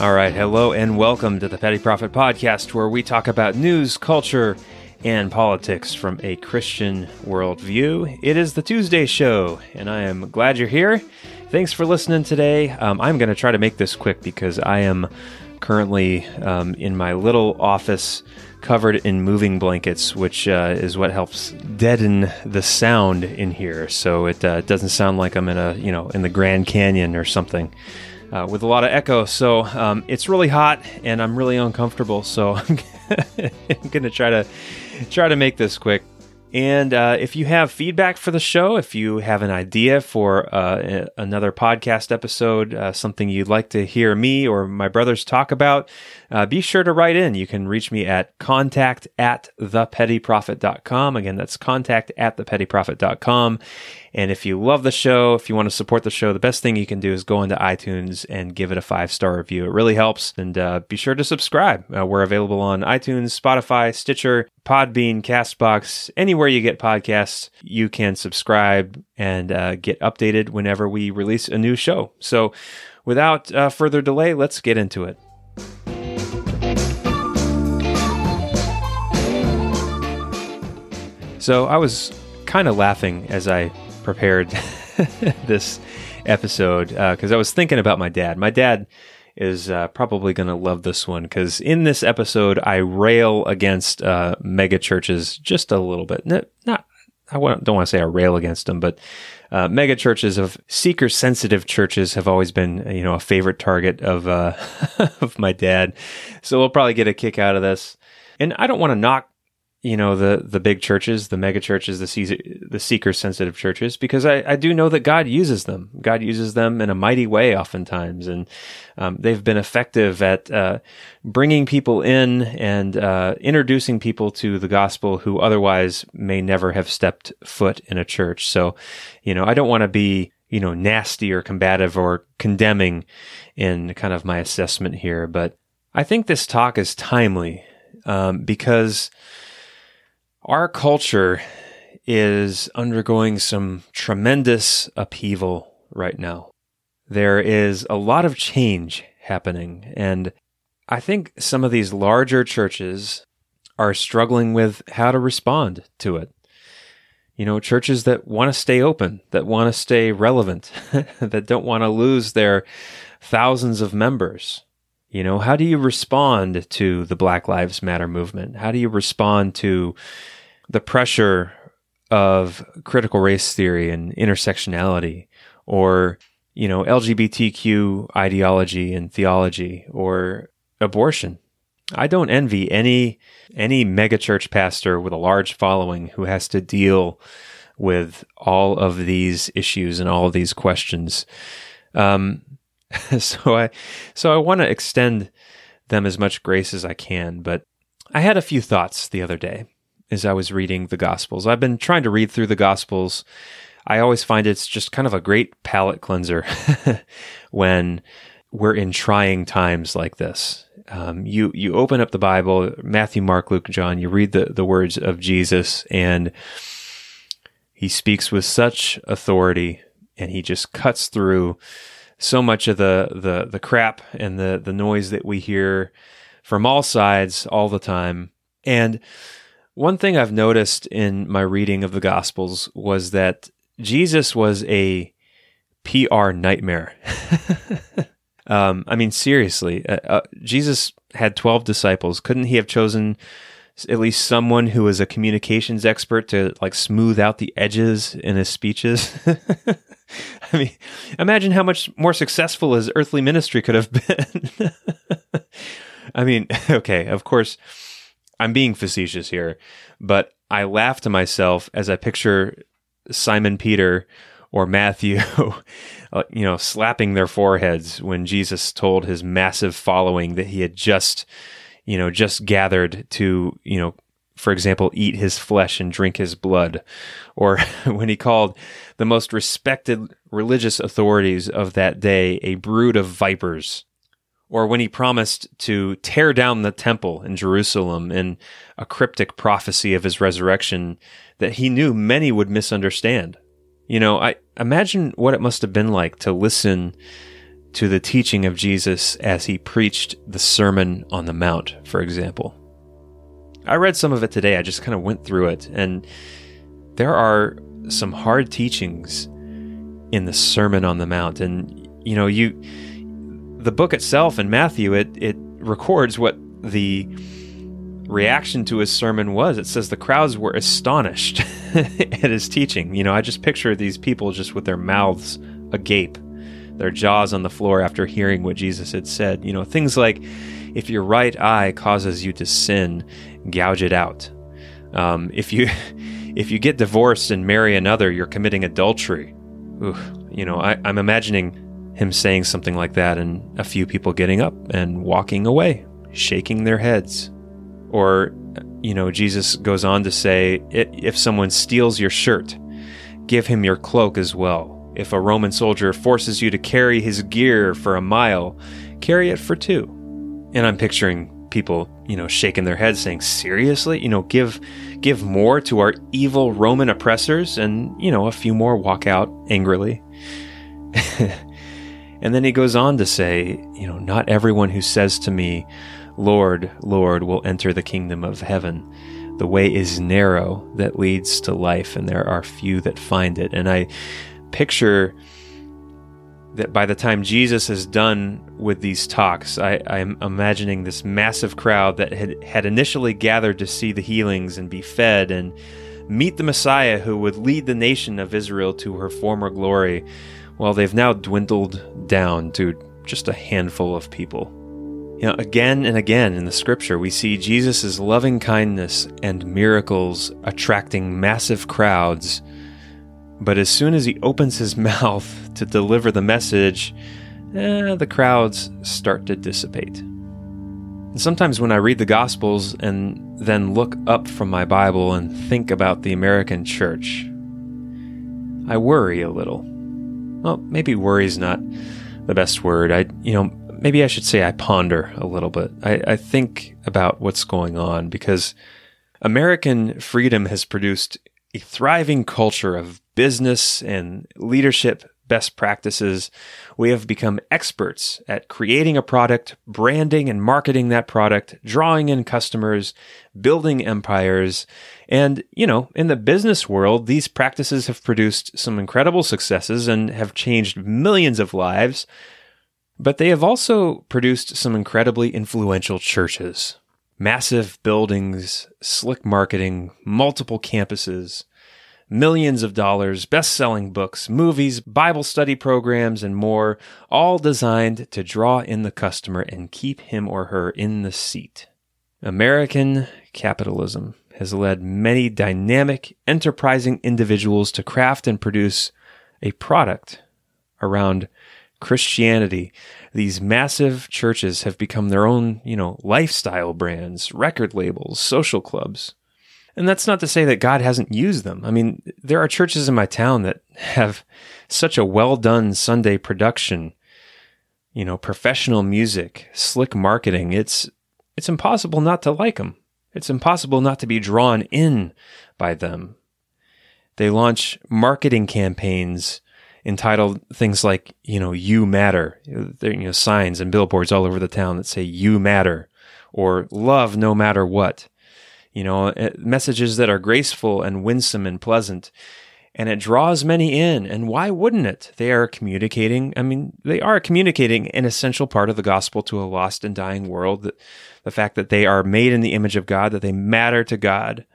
All right, hello and welcome to the Petty Prophet Podcast, where we talk about news, culture, and politics from a Christian worldview. It is the Tuesday show, and I am glad you're here. Thanks for listening today. Um, I'm going to try to make this quick because I am currently um, in my little office covered in moving blankets, which uh, is what helps deaden the sound in here, so it uh, doesn't sound like I'm in a you know in the Grand Canyon or something uh, with a lot of echo. So um, it's really hot and I'm really uncomfortable. So I'm going to try to try to make this quick. And uh, if you have feedback for the show, if you have an idea for uh, another podcast episode, uh, something you'd like to hear me or my brothers talk about, uh, be sure to write in. You can reach me at contact at thepettyprophet.com. Again, that's contact at thepettyprophet.com. And if you love the show, if you want to support the show, the best thing you can do is go into iTunes and give it a five star review. It really helps. And uh, be sure to subscribe. Uh, we're available on iTunes, Spotify, Stitcher, Podbean, Castbox, anywhere you get podcasts. You can subscribe and uh, get updated whenever we release a new show. So, without uh, further delay, let's get into it. So I was kind of laughing as I prepared this episode because uh, I was thinking about my dad. My dad is uh, probably going to love this one because in this episode I rail against uh, mega churches just a little bit. Not, I don't want to say I rail against them, but uh, mega churches of seeker sensitive churches have always been you know a favorite target of uh, of my dad. So we'll probably get a kick out of this. And I don't want to knock you know the the big churches, the mega churches, the the seeker sensitive churches, because I, I do know that God uses them. God uses them in a mighty way, oftentimes, and um, they've been effective at uh, bringing people in and uh, introducing people to the gospel who otherwise may never have stepped foot in a church. So, you know, I don't want to be you know nasty or combative or condemning in kind of my assessment here, but I think this talk is timely um, because our culture is undergoing some tremendous upheaval right now. There is a lot of change happening, and I think some of these larger churches are struggling with how to respond to it. You know, churches that want to stay open, that want to stay relevant, that don't want to lose their thousands of members. You know, how do you respond to the Black Lives Matter movement? How do you respond to the pressure of critical race theory and intersectionality or you know LGBTQ ideology and theology or abortion. I don't envy any any megachurch pastor with a large following who has to deal with all of these issues and all of these questions. Um, so I so I want to extend them as much grace as I can, but I had a few thoughts the other day as I was reading the Gospels. I've been trying to read through the Gospels. I always find it's just kind of a great palate cleanser when we're in trying times like this. Um, you you open up the Bible, Matthew, Mark, Luke, John. You read the the words of Jesus, and he speaks with such authority, and he just cuts through so much of the the the crap and the the noise that we hear from all sides all the time. And one thing I've noticed in my reading of the Gospels was that Jesus was a PR nightmare. um, I mean, seriously, uh, uh, Jesus had 12 disciples. Couldn't he have chosen at least someone who was a communications expert to like smooth out the edges in his speeches? I mean, imagine how much more successful his earthly ministry could have been. I mean, okay, of course I'm being facetious here, but I laugh to myself as I picture Simon Peter or Matthew, uh, you know, slapping their foreheads when Jesus told his massive following that he had just, you know, just gathered to, you know, for example, eat his flesh and drink his blood, or when he called the most respected religious authorities of that day a brood of vipers or when he promised to tear down the temple in Jerusalem in a cryptic prophecy of his resurrection that he knew many would misunderstand. You know, I imagine what it must have been like to listen to the teaching of Jesus as he preached the Sermon on the Mount, for example. I read some of it today. I just kind of went through it, and there are some hard teachings in the Sermon on the Mount. And, you know, you, the book itself in Matthew, it, it records what the reaction to his sermon was. It says the crowds were astonished at his teaching. You know, I just picture these people just with their mouths agape, their jaws on the floor after hearing what Jesus had said. You know, things like, if your right eye causes you to sin, gouge it out. Um, if you if you get divorced and marry another, you're committing adultery. Ooh, you know, I, I'm imagining him saying something like that, and a few people getting up and walking away, shaking their heads. Or, you know, Jesus goes on to say, if someone steals your shirt, give him your cloak as well. If a Roman soldier forces you to carry his gear for a mile, carry it for two. And I'm picturing people, you know, shaking their heads saying, "Seriously? You know, give give more to our evil Roman oppressors?" And, you know, a few more walk out angrily. and then he goes on to say, you know, not everyone who says to me, "Lord, Lord," will enter the kingdom of heaven. The way is narrow that leads to life, and there are few that find it. And I picture that by the time Jesus is done with these talks, I, am imagining this massive crowd that had, had initially gathered to see the healings and be fed and meet the Messiah who would lead the nation of Israel to her former glory. Well, they've now dwindled down to just a handful of people. You know, again and again in the scripture, we see Jesus' loving kindness and miracles attracting massive crowds but as soon as he opens his mouth to deliver the message, eh, the crowds start to dissipate. And sometimes when I read the Gospels and then look up from my Bible and think about the American church, I worry a little. Well, maybe worry is not the best word. I, you know, maybe I should say I ponder a little bit. I, I think about what's going on because American freedom has produced a thriving culture of business and leadership best practices, we have become experts at creating a product, branding and marketing that product, drawing in customers, building empires. And, you know, in the business world, these practices have produced some incredible successes and have changed millions of lives. But they have also produced some incredibly influential churches. Massive buildings, slick marketing, multiple campuses, millions of dollars, best selling books, movies, Bible study programs, and more, all designed to draw in the customer and keep him or her in the seat. American capitalism has led many dynamic, enterprising individuals to craft and produce a product around Christianity. These massive churches have become their own, you know, lifestyle brands, record labels, social clubs. And that's not to say that God hasn't used them. I mean, there are churches in my town that have such a well done Sunday production, you know, professional music, slick marketing. It's it's impossible not to like them. It's impossible not to be drawn in by them. They launch marketing campaigns entitled things like, you know, you matter. There, you know, signs and billboards all over the town that say you matter or love no matter what you know, eh, messages that are graceful and winsome and pleasant. And it draws many in. And why wouldn't it? They are communicating. I mean, they are communicating an essential part of the gospel to a lost and dying world. That the fact that they are made in the image of God, that they matter to God.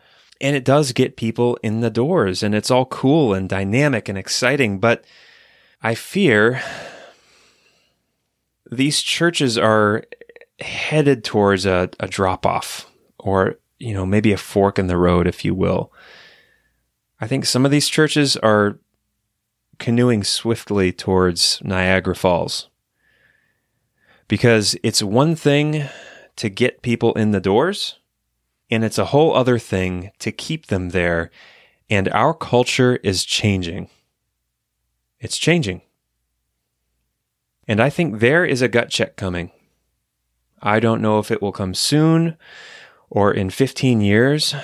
And it does get people in the doors, and it's all cool and dynamic and exciting. But I fear these churches are headed towards a, a drop off or you know, maybe a fork in the road, if you will. I think some of these churches are canoeing swiftly towards Niagara Falls because it's one thing to get people in the doors, and it's a whole other thing to keep them there. And our culture is changing. It's changing. And I think there is a gut check coming. I don't know if it will come soon or in 15 years.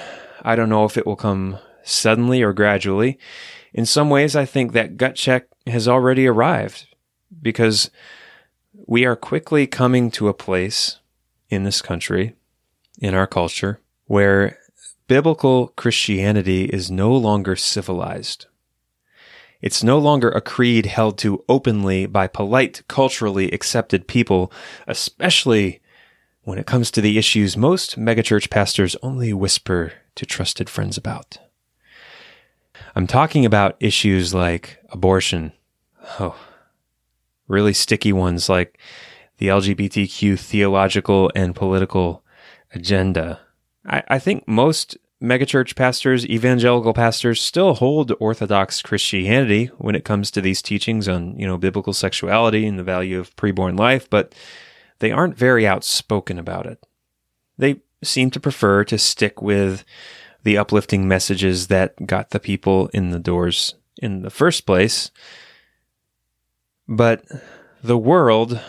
I don't know if it will come suddenly or gradually. In some ways, I think that gut check has already arrived because we are quickly coming to a place in this country, in our culture, where biblical Christianity is no longer civilized. It's no longer a creed held to openly by polite, culturally accepted people, especially when it comes to the issues most megachurch pastors only whisper to trusted friends about. I'm talking about issues like abortion. Oh, really sticky ones like the LGBTQ theological and political agenda. I, I think most megachurch pastors, evangelical pastors still hold orthodox Christianity when it comes to these teachings on, you know, biblical sexuality and the value of preborn life, but they aren't very outspoken about it. They seem to prefer to stick with the uplifting messages that got the people in the doors in the first place. But the world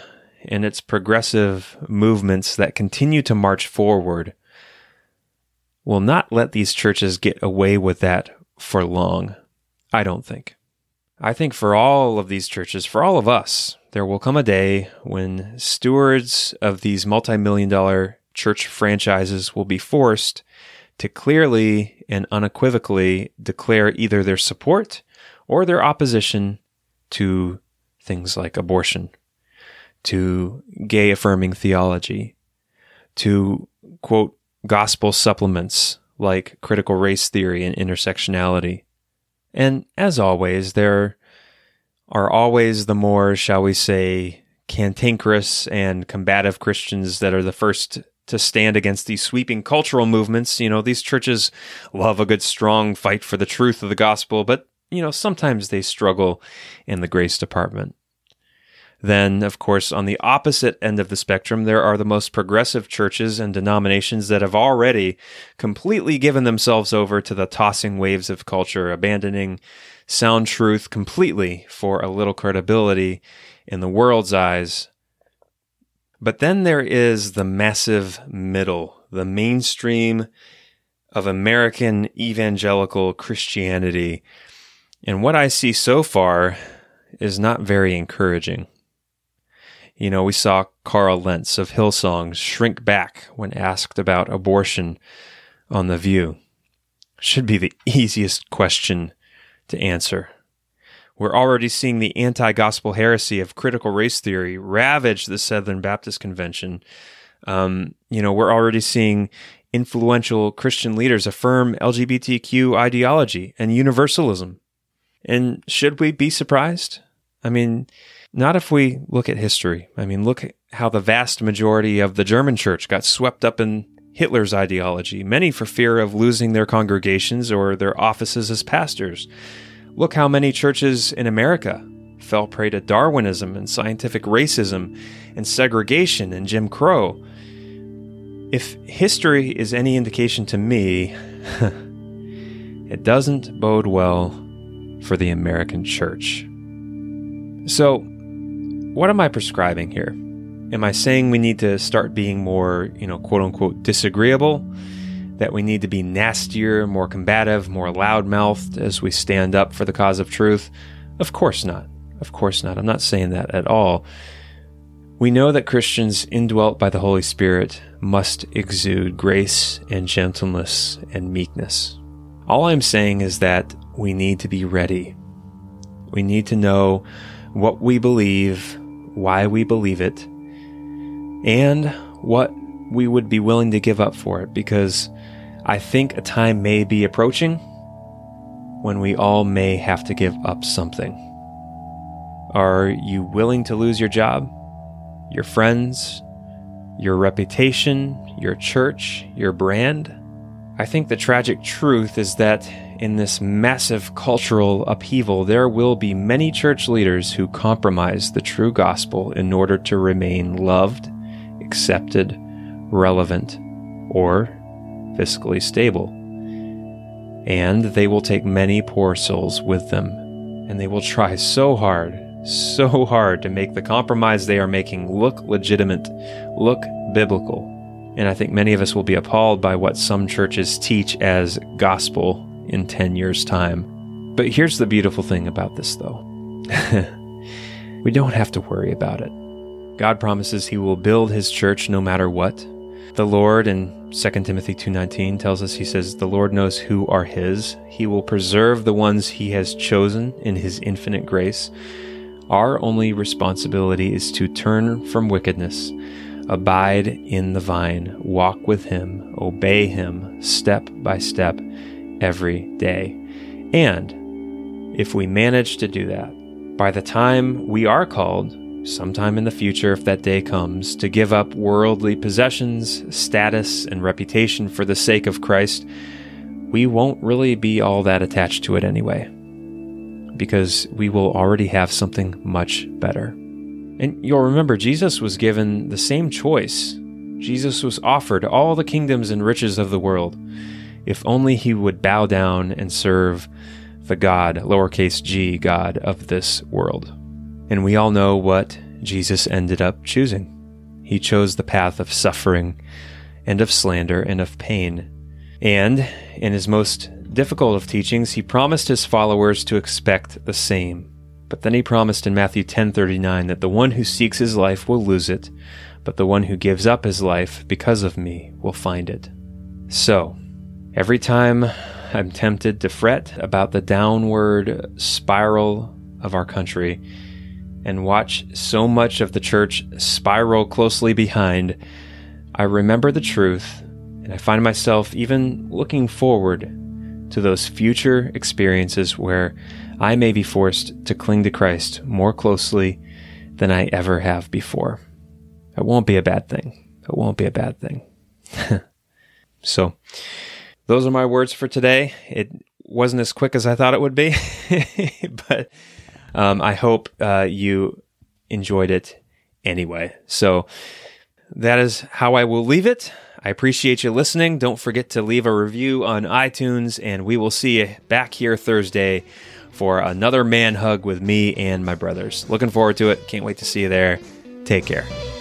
and its progressive movements that continue to march forward will not let these churches get away with that for long. I don't think. I think for all of these churches, for all of us, there will come a day when stewards of these multi million dollar church franchises will be forced to clearly and unequivocally declare either their support or their opposition to things like abortion, to gay affirming theology, to quote gospel supplements like critical race theory and intersectionality. And as always, there are always the more, shall we say, cantankerous and combative Christians that are the first to stand against these sweeping cultural movements. You know, these churches love a good, strong fight for the truth of the gospel, but, you know, sometimes they struggle in the grace department. Then, of course, on the opposite end of the spectrum, there are the most progressive churches and denominations that have already completely given themselves over to the tossing waves of culture, abandoning sound truth completely for a little credibility in the world's eyes. But then there is the massive middle, the mainstream of American evangelical Christianity. And what I see so far is not very encouraging. You know, we saw Carl Lentz of Hillsong shrink back when asked about abortion on The View. Should be the easiest question to answer. We're already seeing the anti gospel heresy of critical race theory ravage the Southern Baptist Convention. Um, you know, we're already seeing influential Christian leaders affirm LGBTQ ideology and universalism. And should we be surprised? I mean, not if we look at history. I mean, look how the vast majority of the German church got swept up in Hitler's ideology, many for fear of losing their congregations or their offices as pastors. Look how many churches in America fell prey to Darwinism and scientific racism and segregation and Jim Crow. If history is any indication to me, it doesn't bode well for the American church. So, what am I prescribing here? Am I saying we need to start being more, you know, quote unquote, disagreeable? That we need to be nastier, more combative, more loudmouthed as we stand up for the cause of truth? Of course not. Of course not. I'm not saying that at all. We know that Christians indwelt by the Holy Spirit must exude grace and gentleness and meekness. All I'm saying is that we need to be ready. We need to know what we believe why we believe it, and what we would be willing to give up for it, because I think a time may be approaching when we all may have to give up something. Are you willing to lose your job, your friends, your reputation, your church, your brand? I think the tragic truth is that in this massive cultural upheaval, there will be many church leaders who compromise the true gospel in order to remain loved, accepted, relevant, or fiscally stable. And they will take many poor souls with them, and they will try so hard, so hard to make the compromise they are making look legitimate, look biblical. And I think many of us will be appalled by what some churches teach as gospel in 10 years' time. But here's the beautiful thing about this, though we don't have to worry about it. God promises he will build his church no matter what. The Lord in 2 Timothy 2:19 tells us he says the Lord knows who are his. He will preserve the ones he has chosen in his infinite grace. Our only responsibility is to turn from wickedness, abide in the vine, walk with him, obey him step by step every day. And if we manage to do that, by the time we are called, sometime in the future, if that day comes, to give up worldly possessions, status, and reputation for the sake of Christ, we won't really be all that attached to it anyway. Because we will already have something much better. And you'll remember, Jesus was given the same choice. Jesus was offered all the kingdoms and riches of the world if only he would bow down and serve the God, lowercase g, God of this world. And we all know what Jesus ended up choosing. He chose the path of suffering and of slander and of pain. And in his most difficult of teachings, he promised his followers to expect the same. But then he promised in Matthew 10:39 that the one who seeks his life will lose it, but the one who gives up his life because of me will find it. So, every time I'm tempted to fret about the downward spiral of our country, and watch so much of the church spiral closely behind, I remember the truth and I find myself even looking forward to those future experiences where I may be forced to cling to Christ more closely than I ever have before. It won't be a bad thing. It won't be a bad thing. so, those are my words for today. It wasn't as quick as I thought it would be, but um, I hope uh, you enjoyed it anyway. So that is how I will leave it. I appreciate you listening. Don't forget to leave a review on iTunes, and we will see you back here Thursday for another man hug with me and my brothers. Looking forward to it. Can't wait to see you there. Take care.